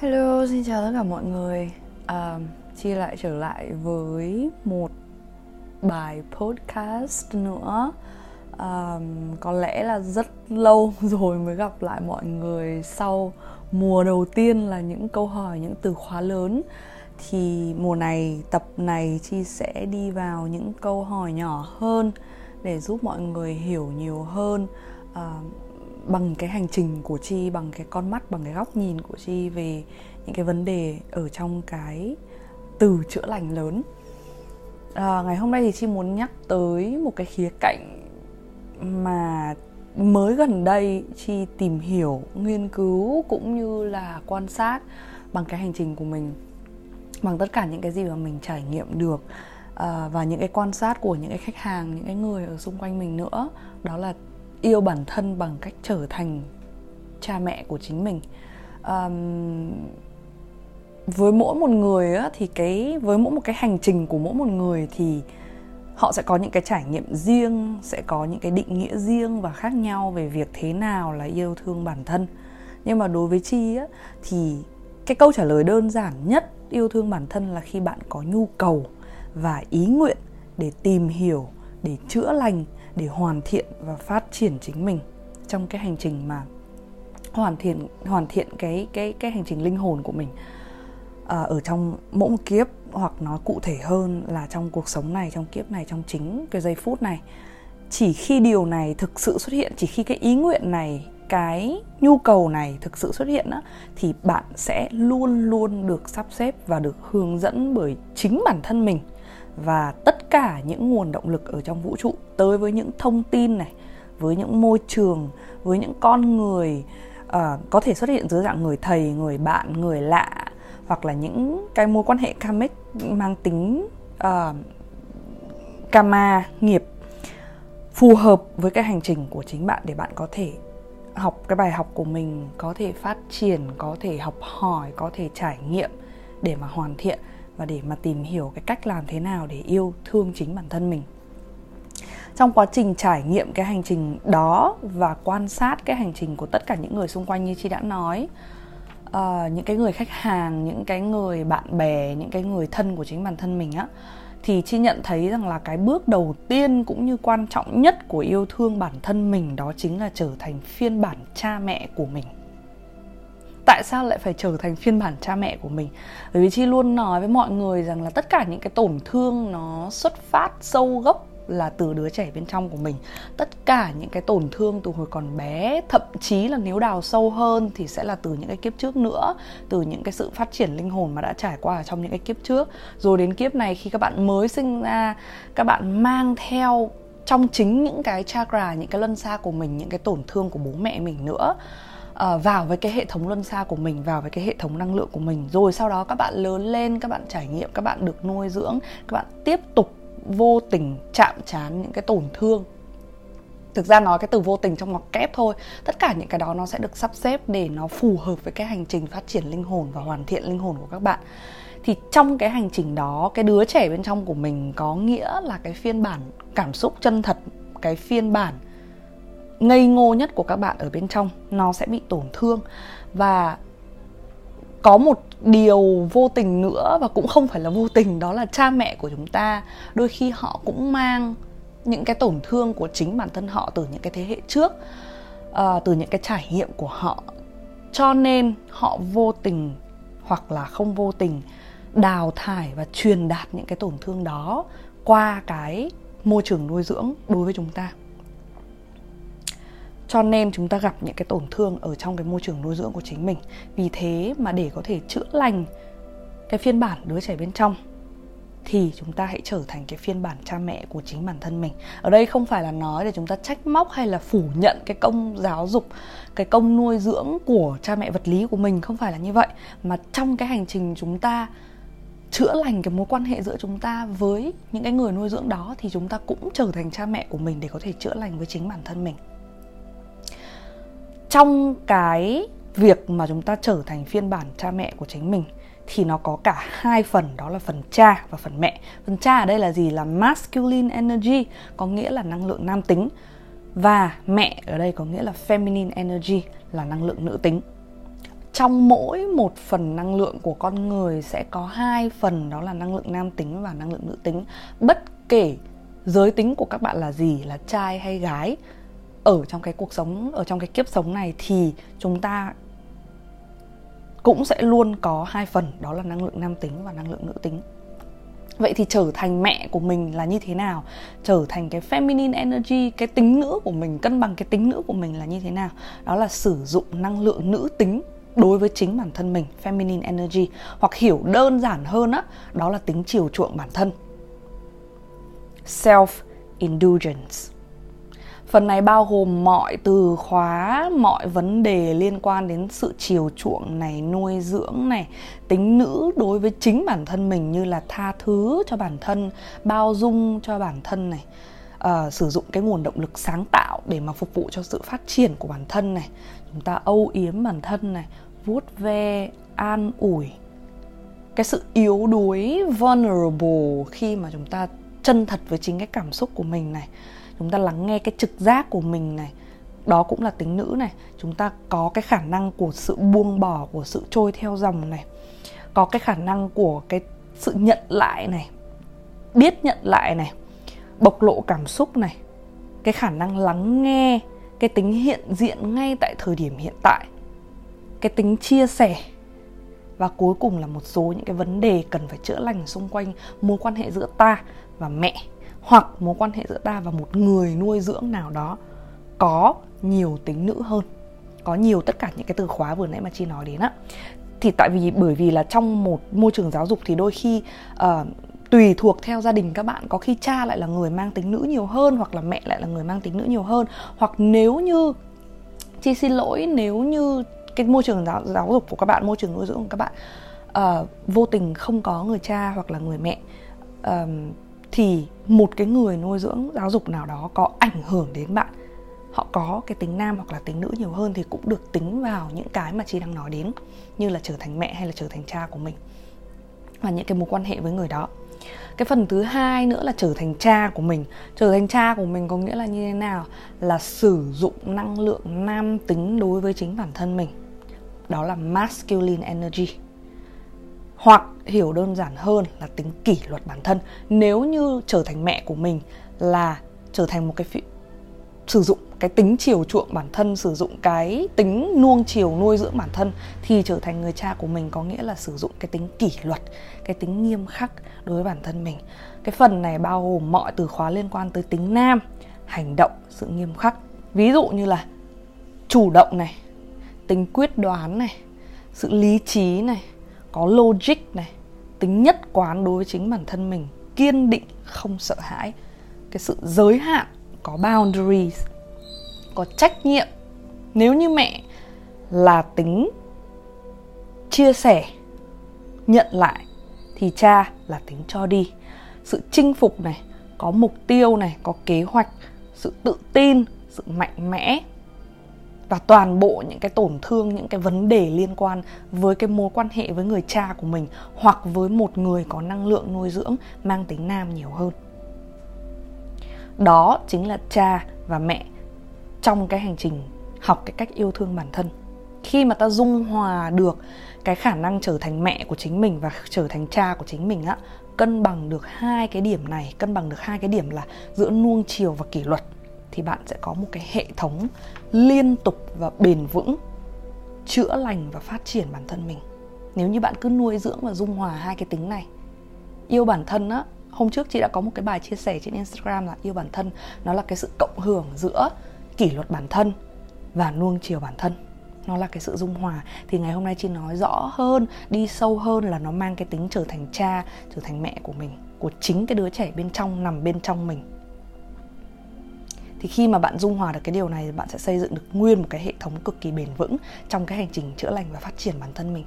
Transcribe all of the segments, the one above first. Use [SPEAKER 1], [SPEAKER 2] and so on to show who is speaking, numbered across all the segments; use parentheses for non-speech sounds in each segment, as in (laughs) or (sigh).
[SPEAKER 1] Hello, xin chào tất cả mọi người. À, Chi lại trở lại với một bài podcast nữa. À, Có lẽ là rất lâu (laughs) rồi mới gặp lại mọi người Sau mùa đầu tiên là những câu hỏi, những từ khóa lớn. Thì mùa này, tập này Chi sẽ đi vào những câu hỏi nhỏ hơn Để giúp mọi người hiểu nhiều hơn. À, bằng cái hành trình của chi bằng cái con mắt bằng cái góc nhìn của chi về những cái vấn đề ở trong cái từ chữa lành lớn. À, ngày hôm nay thì chi muốn nhắc tới một cái khía cạnh mà mới gần đây chi tìm hiểu nghiên cứu cũng như là quan sát bằng cái hành trình của mình bằng tất cả những cái gì mà mình trải nghiệm được à, và những cái quan sát của những cái khách hàng những cái người ở xung quanh mình nữa. Đó là yêu bản thân bằng cách trở thành cha mẹ của chính mình. Um, với mỗi một người á, thì cái với mỗi một cái hành trình của mỗi một người thì họ sẽ có những cái trải nghiệm riêng sẽ có những cái định nghĩa riêng và khác nhau về việc thế nào là yêu thương bản thân. Nhưng mà đối với chi á, thì cái câu trả lời đơn giản nhất yêu thương bản thân là khi bạn có nhu cầu và ý nguyện để tìm hiểu để chữa lành để hoàn thiện và phát triển chính mình trong cái hành trình mà hoàn thiện hoàn thiện cái cái cái hành trình linh hồn của mình. À, ở trong mỗi một kiếp hoặc nói cụ thể hơn là trong cuộc sống này trong kiếp này trong chính cái giây phút này. Chỉ khi điều này thực sự xuất hiện chỉ khi cái ý nguyện này cái nhu cầu này thực sự xuất hiện á, thì bạn sẽ luôn luôn được sắp xếp và được hướng dẫn bởi chính bản thân mình và tất cả những nguồn động lực ở trong vũ trụ tới với những thông tin này với những môi trường với những con người uh, có thể xuất hiện dưới dạng người thầy người bạn người lạ hoặc là những cái mối quan hệ karmic mang tính uh, karma nghiệp phù hợp với cái hành trình của chính bạn để bạn có thể học cái bài học của mình có thể phát triển có thể học hỏi có thể trải nghiệm để mà hoàn thiện và để mà tìm hiểu cái cách làm thế nào để yêu thương chính bản thân mình trong quá trình trải nghiệm cái hành trình đó và quan sát cái hành trình của tất cả những người xung quanh như chị đã nói uh, những cái người khách hàng những cái người bạn bè những cái người thân của chính bản thân mình á thì chị nhận thấy rằng là cái bước đầu tiên cũng như quan trọng nhất của yêu thương bản thân mình đó chính là trở thành phiên bản cha mẹ của mình. Tại sao lại phải trở thành phiên bản cha mẹ của mình? Bởi vì chi luôn nói với mọi người rằng là tất cả những cái tổn thương nó xuất phát sâu gốc là từ đứa trẻ bên trong của mình. Tất cả những cái tổn thương từ hồi còn bé thậm chí là nếu đào sâu hơn thì sẽ là từ những cái kiếp trước nữa từ những cái sự phát triển linh hồn mà đã trải qua ở trong những cái kiếp trước. Rồi đến kiếp này khi các bạn mới sinh ra các bạn mang theo trong chính những cái chakra những cái luân xa của mình những cái tổn thương của bố mẹ mình nữa uh, vào với cái hệ thống luân xa của mình vào với cái hệ thống năng lượng của mình. Rồi sau đó các bạn lớn lên các bạn trải nghiệm các bạn được nuôi dưỡng các bạn tiếp tục vô tình chạm trán những cái tổn thương. Thực ra nói cái từ vô tình trong ngoặc kép thôi, tất cả những cái đó nó sẽ được sắp xếp để nó phù hợp với cái hành trình phát triển linh hồn và hoàn thiện linh hồn của các bạn. Thì trong cái hành trình đó, cái đứa trẻ bên trong của mình có nghĩa là cái phiên bản cảm xúc chân thật, cái phiên bản ngây ngô nhất của các bạn ở bên trong, nó sẽ bị tổn thương. Và có một điều vô tình nữa và cũng không phải là vô tình đó là cha mẹ của chúng ta đôi khi họ cũng mang những cái tổn thương của chính bản thân họ từ những cái thế hệ trước uh, từ những cái trải nghiệm của họ. Cho nên họ vô tình hoặc là không vô tình đào thải và truyền đạt những cái tổn thương đó qua cái môi trường nuôi dưỡng đối với chúng ta cho nên chúng ta gặp những cái tổn thương ở trong cái môi trường nuôi dưỡng của chính mình. Vì thế mà để có thể chữa lành cái phiên bản đứa trẻ bên trong, thì chúng ta hãy trở thành cái phiên bản cha mẹ của chính bản thân mình. Ở đây không phải là nói để chúng ta trách móc hay là phủ nhận cái công giáo dục, cái công nuôi dưỡng của cha mẹ vật lý của mình. Không phải là như vậy. Mà trong cái hành trình chúng ta chữa lành cái mối quan hệ giữa chúng ta với những cái người nuôi dưỡng đó, thì chúng ta cũng trở thành cha mẹ của mình để có thể chữa lành với chính bản thân mình trong cái việc mà chúng ta trở thành phiên bản cha mẹ của chính mình, thì nó có cả hai phần, đó là phần cha và phần mẹ. Phần cha ở đây là gì? Là masculine energy, có nghĩa là năng lượng nam tính. Và mẹ ở đây có nghĩa là feminine energy, là năng lượng nữ tính. Trong mỗi một phần năng lượng của con người sẽ có hai phần, đó là năng lượng nam tính và năng lượng nữ tính. Bất kể giới tính của các bạn là gì, là trai hay gái ở trong cái cuộc sống, ở trong cái kiếp sống này thì chúng ta cũng sẽ luôn có hai phần, đó là năng lượng nam tính và năng lượng nữ tính. Vậy thì trở thành mẹ của mình là như thế nào? Trở thành cái feminine energy, cái tính nữ của mình, cân bằng cái tính nữ của mình là như thế nào? Đó là sử dụng năng lượng nữ tính đối với chính bản thân mình, feminine energy. Hoặc hiểu đơn giản hơn á, đó là tính chiều chuộng bản thân. Self indulgence Phần này bao gồm mọi từ khóa, mọi vấn đề liên quan đến sự chiều chuộng này, nuôi dưỡng này, tính nữ đối với chính bản thân mình như là tha thứ cho bản thân, bao dung cho bản thân này, uh, sử dụng cái nguồn động lực sáng tạo để mà phục vụ cho sự phát triển của bản thân này, chúng ta âu yếm bản thân này, vuốt ve, an ủi. Cái sự yếu đuối vulnerable khi mà chúng ta chân thật với chính cái cảm xúc của mình này. Chúng ta lắng nghe cái trực giác của mình này. Đó cũng là tính nữ này. Chúng ta có cái khả năng của sự buông bỏ, của sự trôi theo dòng này. Có cái khả năng của cái sự nhận lại này, biết nhận lại này, bộc lộ cảm xúc này. Cái khả năng lắng nghe cái tính hiện diện ngay tại thời điểm hiện tại. Cái tính chia sẻ. Và cuối cùng là một số những cái vấn đề cần phải chữa lành xung quanh mối quan hệ giữa ta và mẹ hoặc mối quan hệ giữa ta và một người nuôi dưỡng nào đó có nhiều tính nữ hơn có nhiều tất cả những cái từ khóa vừa nãy mà chị nói đến á. Thì tại vì bởi vì là trong một môi trường giáo dục thì đôi khi uh, tùy thuộc theo gia đình các bạn có khi cha lại là người mang tính nữ nhiều hơn hoặc là mẹ lại là người mang tính nữ nhiều hơn. Hoặc nếu như chi xin lỗi nếu như cái môi trường giáo, giáo dục của các bạn môi trường nuôi dưỡng của các bạn uh, vô tình không có người cha hoặc là người mẹ uh, thì một cái người nuôi dưỡng giáo dục nào đó có ảnh hưởng đến bạn, họ có cái tính nam hoặc là tính nữ nhiều hơn thì cũng được tính vào những cái mà chị đang nói đến, như là trở thành mẹ hay là trở thành cha của mình, và những cái mối quan hệ với người đó. Cái phần thứ hai nữa là trở thành cha của mình. Trở thành cha của mình có nghĩa là như thế nào? Là sử dụng năng lượng nam tính đối với chính bản thân mình. Đó là masculine energy hoặc hiểu đơn giản hơn là tính kỷ luật bản thân. Nếu như trở thành mẹ của mình là trở thành một cái phi... sử dụng cái tính chiều chuộng bản thân, sử dụng cái tính nuông chiều nuôi dưỡng bản thân, thì trở thành người cha của mình có nghĩa là sử dụng cái tính kỷ luật, cái tính nghiêm khắc đối với bản thân mình. Cái phần này bao gồm mọi từ khóa liên quan tới tính nam, hành động, sự nghiêm khắc. Ví dụ như là chủ động này, tính quyết đoán này, sự lý trí này có logic này, tính nhất quán đối với chính bản thân mình, kiên định, không sợ hãi. Cái sự giới hạn có boundaries, có trách nhiệm. Nếu như mẹ là tính chia sẻ, nhận lại, thì cha là tính cho đi. Sự chinh phục này, có mục tiêu này, có kế hoạch, sự tự tin, sự mạnh mẽ và toàn bộ những cái tổn thương, những cái vấn đề liên quan với cái mối quan hệ với người cha của mình hoặc với một người có năng lượng nuôi dưỡng mang tính nam nhiều hơn. Đó chính là cha và mẹ trong cái hành trình học cái cách yêu thương bản thân. Khi mà ta dung hòa được cái khả năng trở thành mẹ của chính mình và trở thành cha của chính mình á, cân bằng được hai cái điểm này, cân bằng được hai cái điểm là giữa nuông chiều và kỷ luật thì bạn sẽ có một cái hệ thống liên tục và bền vững, chữa lành và phát triển bản thân mình. Nếu như bạn cứ nuôi dưỡng và dung hòa hai cái tính này, yêu bản thân á, hôm trước chị đã có một cái bài chia sẻ trên instagram là yêu bản thân, nó là cái sự cộng hưởng giữa kỷ luật bản thân và nuông chiều bản thân. Nó là cái sự dung hòa. Thì ngày hôm nay chị nói rõ hơn, đi sâu hơn là nó mang cái tính trở thành cha, trở thành mẹ của mình, của chính cái đứa trẻ bên trong, nằm bên trong mình thì khi mà bạn dung hòa được cái điều này, bạn sẽ xây dựng được nguyên một cái hệ thống cực kỳ bền vững trong cái hành trình chữa lành và phát triển bản thân mình.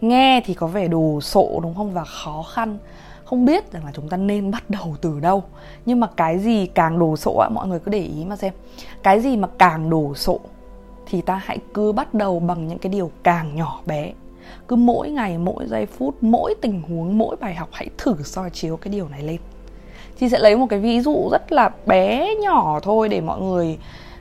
[SPEAKER 1] Nghe thì có vẻ đồ sộ, đúng không? Và khó khăn. Không biết rằng là chúng ta nên bắt đầu từ đâu. Nhưng mà cái gì càng đồ sộ á, mọi người cứ để ý mà xem. Cái gì mà càng đồ sộ thì ta hãy cứ bắt đầu bằng những cái điều càng nhỏ bé. Cứ mỗi ngày, mỗi giây phút, mỗi tình huống, mỗi bài học hãy thử soi chiếu cái điều này lên chị sẽ lấy một cái ví dụ rất là bé, nhỏ thôi để mọi người,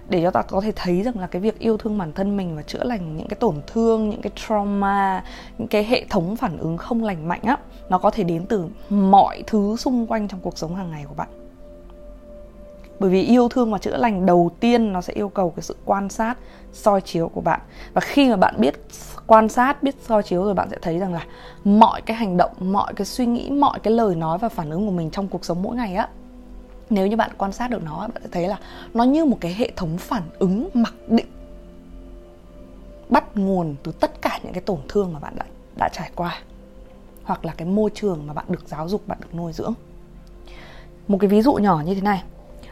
[SPEAKER 1] để cho ta có thể thấy rằng là cái việc yêu thương bản thân mình và chữa lành những cái tổn thương, những cái trauma, những cái hệ thống phản ứng không lành mạnh á, nó có thể đến từ mọi thứ xung quanh trong cuộc sống hàng ngày của bạn bởi vì yêu thương và chữa lành đầu tiên nó sẽ yêu cầu cái sự quan sát, soi chiếu của bạn. Và khi mà bạn biết quan sát, biết soi chiếu rồi bạn sẽ thấy rằng là mọi cái hành động, mọi cái suy nghĩ, mọi cái lời nói và phản ứng của mình trong cuộc sống mỗi ngày á, nếu như bạn quan sát được nó bạn sẽ thấy là nó như một cái hệ thống phản ứng mặc định, bắt nguồn từ tất cả những cái tổn thương mà bạn đã đã trải qua, hoặc là cái môi trường mà bạn được giáo dục, bạn được nuôi dưỡng. Một cái ví dụ nhỏ như thế này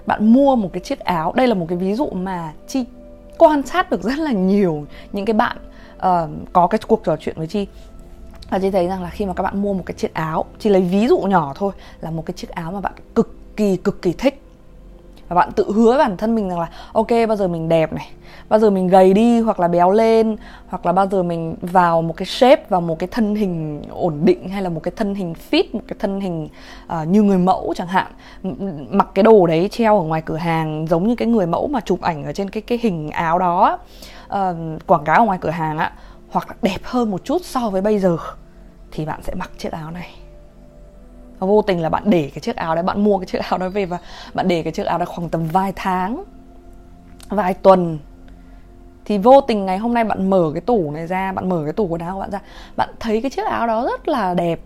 [SPEAKER 1] bạn mua một cái chiếc áo. Đây là một cái ví dụ mà chi quan sát được rất là nhiều những cái bạn uh, có cái cuộc trò chuyện với chi. Và chị thấy rằng là khi mà các bạn mua một cái chiếc áo chỉ lấy ví dụ nhỏ thôi là một cái chiếc áo mà bạn cực kỳ cực kỳ thích và bạn tự hứa với bản thân mình rằng là ok bao giờ mình đẹp này bao giờ mình gầy đi hoặc là béo lên hoặc là bao giờ mình vào một cái shape vào một cái thân hình ổn định hay là một cái thân hình fit một cái thân hình uh, như người mẫu chẳng hạn. Mặc cái đồ đấy treo ở ngoài cửa hàng giống như cái người mẫu mà chụp ảnh ở trên cái cái hình áo đó uh, quảng cáo ở ngoài cửa hàng á hoặc là đẹp hơn một chút so với bây giờ thì bạn sẽ mặc chiếc áo này và vô tình là bạn để cái chiếc áo đấy, bạn mua cái chiếc áo đó về và bạn để cái chiếc áo đó khoảng tầm vài tháng, vài tuần. Thì vô tình ngày hôm nay bạn mở cái tủ này ra, bạn mở cái tủ quần áo của bạn ra, bạn thấy cái chiếc áo đó rất là đẹp.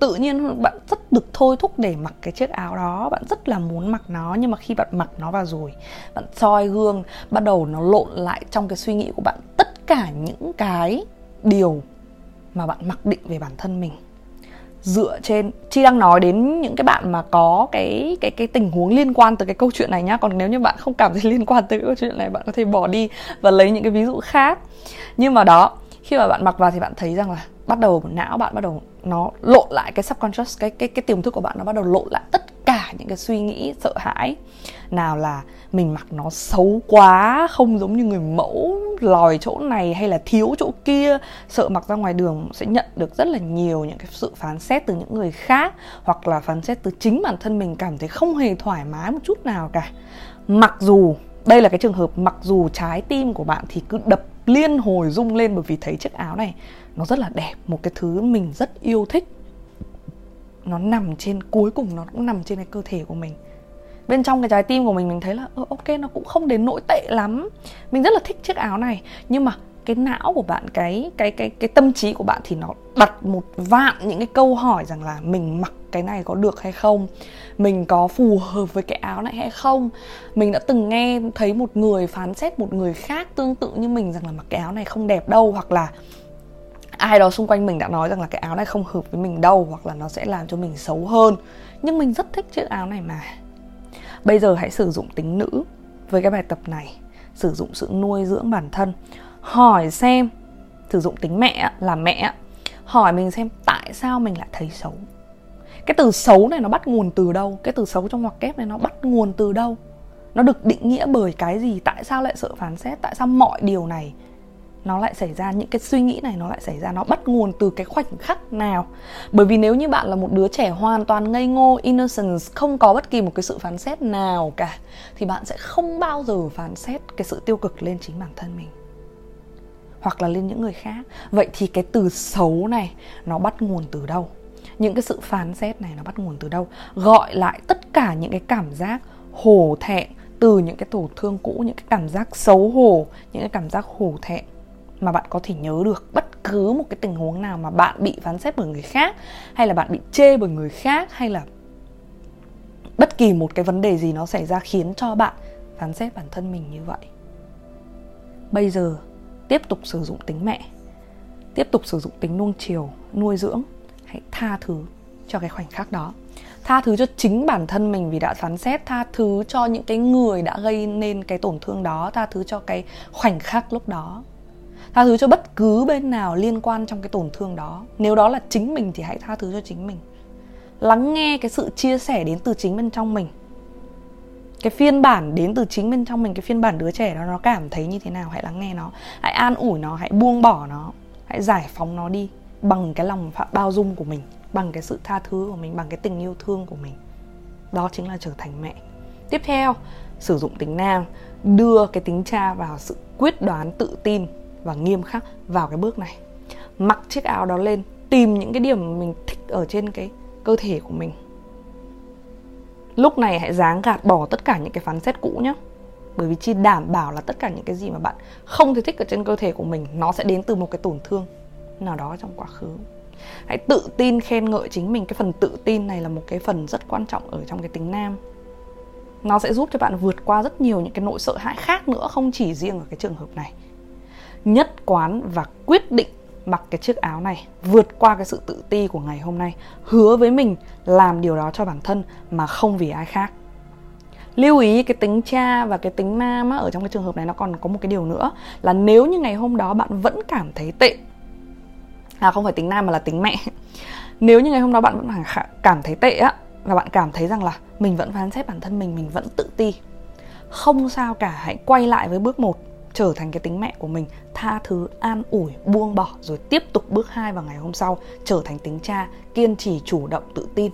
[SPEAKER 1] Tự nhiên bạn rất được thôi thúc để mặc cái chiếc áo đó, bạn rất là muốn mặc nó, nhưng mà khi bạn mặc nó vào rồi, bạn soi gương, bắt đầu nó lộn lại trong cái suy nghĩ của bạn. Tất cả những cái điều mà bạn mặc định về bản thân mình dựa trên, chi đang nói đến những cái bạn mà có cái cái cái tình huống liên quan tới cái câu chuyện này nhá. Còn nếu như bạn không cảm thấy (laughs) liên quan tới cái câu chuyện này, bạn có thể bỏ đi và lấy những cái ví dụ khác. Nhưng mà đó, khi mà bạn mặc vào thì bạn thấy rằng là bắt đầu não, bạn bắt đầu nó lộn lại cái subconscious, cái cái cái tiềm thức của bạn, nó bắt đầu lộn lại tất cả những cái suy nghĩ, sợ hãi. Nào là mình mặc nó xấu quá, không giống như người mẫu, lòi chỗ này hay là thiếu chỗ kia, sợ mặc ra ngoài đường sẽ nhận được rất là nhiều những cái sự phán xét từ những người khác, hoặc là phán xét từ chính bản thân mình, cảm thấy không hề thoải mái một chút nào cả. Mặc dù, đây là cái trường hợp, mặc dù trái tim của bạn thì cứ đập liên hồi rung lên bởi vì thấy chiếc áo này nó rất là đẹp một cái thứ mình rất yêu thích. Nó nằm trên cuối cùng nó cũng nằm trên cái cơ thể của mình. Bên trong cái trái tim của mình mình thấy là ừ, ok nó cũng không đến nỗi tệ lắm. Mình rất là thích chiếc áo này nhưng mà cái não của bạn cái cái cái cái tâm trí của bạn thì nó đặt một vạn những cái câu hỏi rằng là mình mặc cái này có được hay không, mình có phù hợp với cái áo này hay không. Mình đã từng nghe thấy một người phán xét một người khác tương tự như mình rằng là mặc cái áo này không đẹp đâu hoặc là ai đó xung quanh mình đã nói rằng là cái áo này không hợp với mình đâu hoặc là nó sẽ làm cho mình xấu hơn nhưng mình rất thích chiếc áo này mà. Bây giờ hãy sử dụng tính nữ với cái bài tập này. Sử dụng sự nuôi dưỡng bản thân. Hỏi xem, sử dụng tính mẹ là mẹ hỏi mình xem tại sao mình lại thấy xấu cái từ xấu này nó bắt nguồn từ đâu? Cái từ xấu trong ngoặc kép này nó bắt nguồn từ đâu? Nó được định nghĩa bởi cái gì? Tại sao lại sợ phán xét? Tại sao mọi điều này nó lại xảy ra? Những cái suy nghĩ này nó lại xảy ra? Nó bắt nguồn từ cái khoảnh khắc nào? Bởi vì nếu như bạn là một đứa trẻ hoàn toàn ngây ngô, innocence, không có bất kỳ một cái sự phán xét nào cả, thì bạn sẽ không bao giờ phán xét cái sự tiêu cực lên chính bản thân mình. Hoặc là lên những người khác. Vậy thì cái từ xấu này nó bắt nguồn từ đâu? Những cái sự phán xét này nó bắt nguồn từ đâu? Gọi lại tất cả những cái cảm giác hổ thẹn từ những cái tổn thương cũ, những cái cảm giác xấu hổ, những cái cảm giác hổ thẹn mà bạn có thể nhớ được bất cứ một cái tình huống nào mà bạn bị phán xét bởi người khác, hay là bạn bị chê bởi người khác, hay là bất kỳ một cái vấn đề gì nó xảy ra khiến cho bạn phán xét bản thân mình như vậy. Bây giờ, tiếp tục sử dụng tính mẹ, tiếp tục sử dụng tính nuông chiều, nuôi dưỡng hãy tha thứ cho cái khoảnh khắc đó. Tha thứ cho chính bản thân mình vì đã phán xét, tha thứ cho những cái người đã gây nên cái tổn thương đó, tha thứ cho cái khoảnh khắc lúc đó. Tha thứ cho bất cứ bên nào liên quan trong cái tổn thương đó. Nếu đó là chính mình thì hãy tha thứ cho chính mình. Lắng nghe cái sự chia sẻ đến từ chính bên trong mình. Cái phiên bản đến từ chính bên trong mình, cái phiên bản đứa trẻ đó, nó cảm thấy như thế nào? Hãy lắng nghe nó. Hãy an ủi nó, hãy buông bỏ nó. Hãy giải phóng nó đi bằng cái lòng bao dung của mình, bằng cái sự tha thứ của mình, bằng cái tình yêu thương của mình. Đó chính là trở thành mẹ. Tiếp theo, sử dụng tính nam, đưa cái tính cha vào sự quyết đoán, tự tin và nghiêm khắc vào cái bước này. Mặc chiếc áo đó lên, tìm những cái điểm mình thích ở trên cái cơ thể của mình. Lúc này hãy dáng gạt bỏ tất cả những cái phán xét cũ nhé bởi vì chi đảm bảo là tất cả những cái gì mà bạn không thể thích ở trên cơ thể của mình, nó sẽ đến từ một cái tổn thương nào đó trong quá khứ. Hãy tự tin khen ngợi chính mình. Cái phần tự tin này là một cái phần rất quan trọng ở trong cái tính nam. Nó sẽ giúp cho bạn vượt qua rất nhiều những cái nỗi sợ hãi khác nữa không chỉ riêng ở cái trường hợp này. Nhất quán và quyết định mặc cái chiếc áo này vượt qua cái sự tự ti của ngày hôm nay. Hứa với mình làm điều đó cho bản thân mà không vì ai khác. Lưu ý cái tính cha và cái tính nam á, ở trong cái trường hợp này nó còn có một cái điều nữa là nếu như ngày hôm đó bạn vẫn cảm thấy tệ à không phải tính nam mà là tính mẹ. Nếu như ngày hôm đó bạn vẫn cảm thấy tệ á, và bạn cảm thấy rằng là mình vẫn phán xét bản thân mình mình vẫn tự ti, không sao cả, hãy quay lại với bước một, trở thành cái tính mẹ của mình, tha thứ, an ủi, buông bỏ, rồi tiếp tục bước hai vào ngày hôm sau, trở thành tính cha, kiên trì, chủ động, tự tin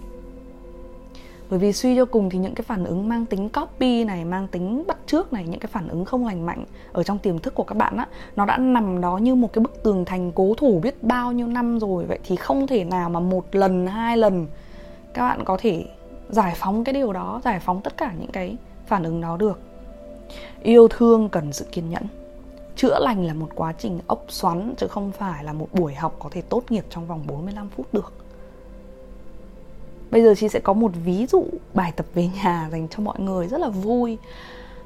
[SPEAKER 1] bởi vì suy cho cùng thì những cái phản ứng mang tính copy này, mang tính bắt trước này, những cái phản ứng không lành mạnh ở trong tiềm thức của các bạn á, nó đã nằm đó như một cái bức tường thành cố thủ biết bao nhiêu năm rồi. Vậy thì không thể nào mà một lần, hai lần các bạn có thể giải phóng cái điều đó, giải phóng tất cả những cái phản ứng đó được. Yêu thương cần sự kiên nhẫn. Chữa lành là một quá trình ốc xoắn, chứ không phải là một buổi học có thể tốt nghiệp trong vòng 45 phút được. Bây giờ chị sẽ có một ví dụ bài tập về nhà dành cho mọi người rất là vui.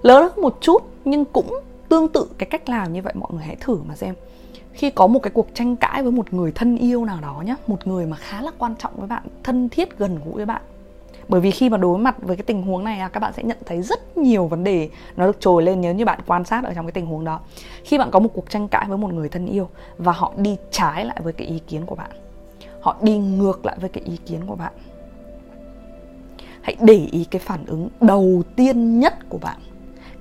[SPEAKER 1] Lớn hơn một chút, nhưng cũng tương tự cái cách làm như vậy, mọi người hãy thử mà xem. Khi có một cái cuộc tranh cãi với một người thân yêu nào đó nhé một người mà khá là quan trọng với bạn, thân thiết gần gũi với bạn. Bởi vì khi mà đối mặt với cái tình huống này à, các bạn sẽ nhận thấy rất nhiều vấn đề nó được trồi lên nếu như bạn quan sát ở trong cái tình huống đó. Khi bạn có một cuộc tranh cãi với một người thân yêu và họ đi trái lại với cái ý kiến của bạn, họ đi ngược lại với cái ý kiến của bạn hãy để ý cái phản ứng đầu tiên nhất của bạn.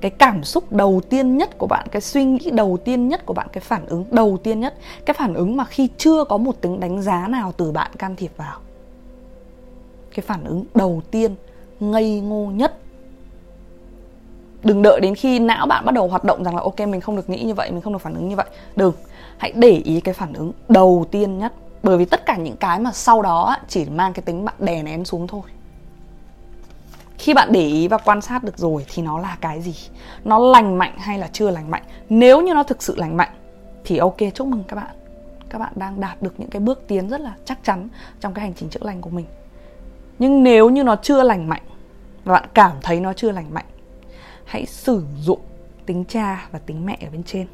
[SPEAKER 1] Cái cảm xúc đầu tiên nhất của bạn, cái suy nghĩ đầu tiên nhất của bạn, cái phản ứng đầu tiên nhất, cái phản ứng mà khi chưa có một tính đánh giá nào từ bạn can thiệp vào. Cái phản ứng đầu tiên ngây ngô nhất. Đừng đợi đến khi não bạn bắt đầu hoạt động rằng là, ok, mình không được nghĩ như vậy, mình không được phản ứng như vậy. Đừng. Hãy để ý cái phản ứng đầu tiên nhất. Bởi vì tất cả những cái mà sau đó chỉ mang cái tính bạn đè nén xuống thôi khi bạn để ý và quan sát được rồi thì nó là cái gì? Nó lành mạnh hay là chưa lành mạnh? Nếu như nó thực sự lành mạnh thì ok, chúc mừng các bạn. Các bạn đang đạt được những cái bước tiến rất là chắc chắn trong cái hành trình chữa lành của mình. Nhưng nếu như nó chưa lành mạnh và bạn cảm thấy nó chưa lành mạnh, hãy sử dụng tính cha và tính mẹ ở bên trên,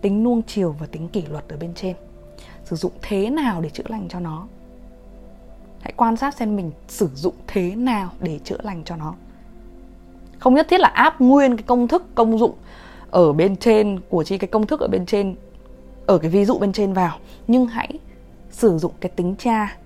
[SPEAKER 1] tính nuông chiều và tính kỷ luật ở bên trên. Sử dụng thế nào để chữa lành cho nó? Hãy quan sát xem mình sử dụng thế nào để chữa lành cho nó. Không nhất thiết là áp nguyên cái công thức công dụng ở bên trên của chi cái công thức ở bên trên ở cái ví dụ bên trên vào. Nhưng hãy sử dụng cái tính cha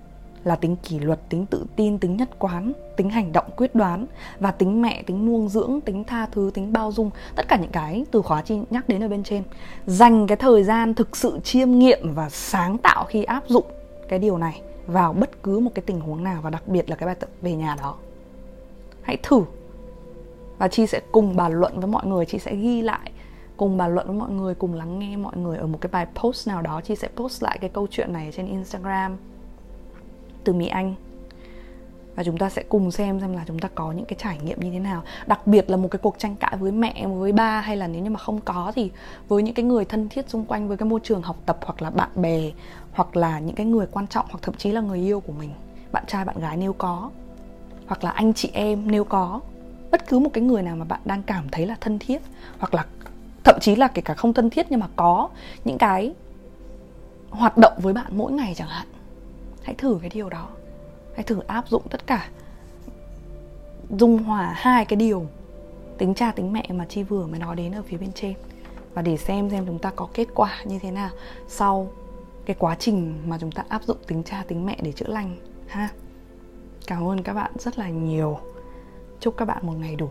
[SPEAKER 1] là tính kỷ luật, tính tự tin, tính nhất quán, tính hành động quyết đoán và tính mẹ, tính nuông dưỡng, tính tha thứ, tính bao dung, tất cả những cái từ khóa chi nhắc đến ở bên trên. Dành cái thời gian thực sự chiêm nghiệm và sáng tạo khi áp dụng cái điều này vào bất cứ một cái tình huống nào, và đặc biệt là cái bài tập về nhà đó. Hãy thử, và chi sẽ cùng bàn luận với mọi người chị sẽ ghi lại, cùng bàn luận với mọi người, cùng lắng nghe mọi người ở một cái bài post nào đó. Chị sẽ post lại cái câu chuyện này trên instagram từ mỹ anh. Và chúng ta sẽ cùng xem xem là chúng ta có những cái trải nghiệm như thế nào. Đặc biệt là một cái cuộc tranh cãi với mẹ, với ba, hay là nếu như mà không có thì với những cái người thân thiết xung quanh, với cái môi trường học tập hoặc là bạn bè hoặc là những cái người quan trọng hoặc thậm chí là người yêu của mình, bạn trai, bạn gái nếu có, hoặc là anh chị em nếu có. Bất cứ một cái người nào mà bạn đang cảm thấy là thân thiết hoặc là thậm chí là kể cả không thân thiết nhưng mà có những cái hoạt động với bạn mỗi ngày chẳng hạn, hãy thử cái điều đó. Hãy thử áp dụng tất cả, dung hòa hai cái điều tính cha tính mẹ mà chi vừa mới nói đến ở phía bên trên. Và để xem xem chúng ta có kết quả như thế nào sau cái quá trình mà chúng ta áp dụng tính cha, tính mẹ để chữa lành, ha. Cảm ơn các bạn rất là nhiều. Chúc các bạn một ngày đủ.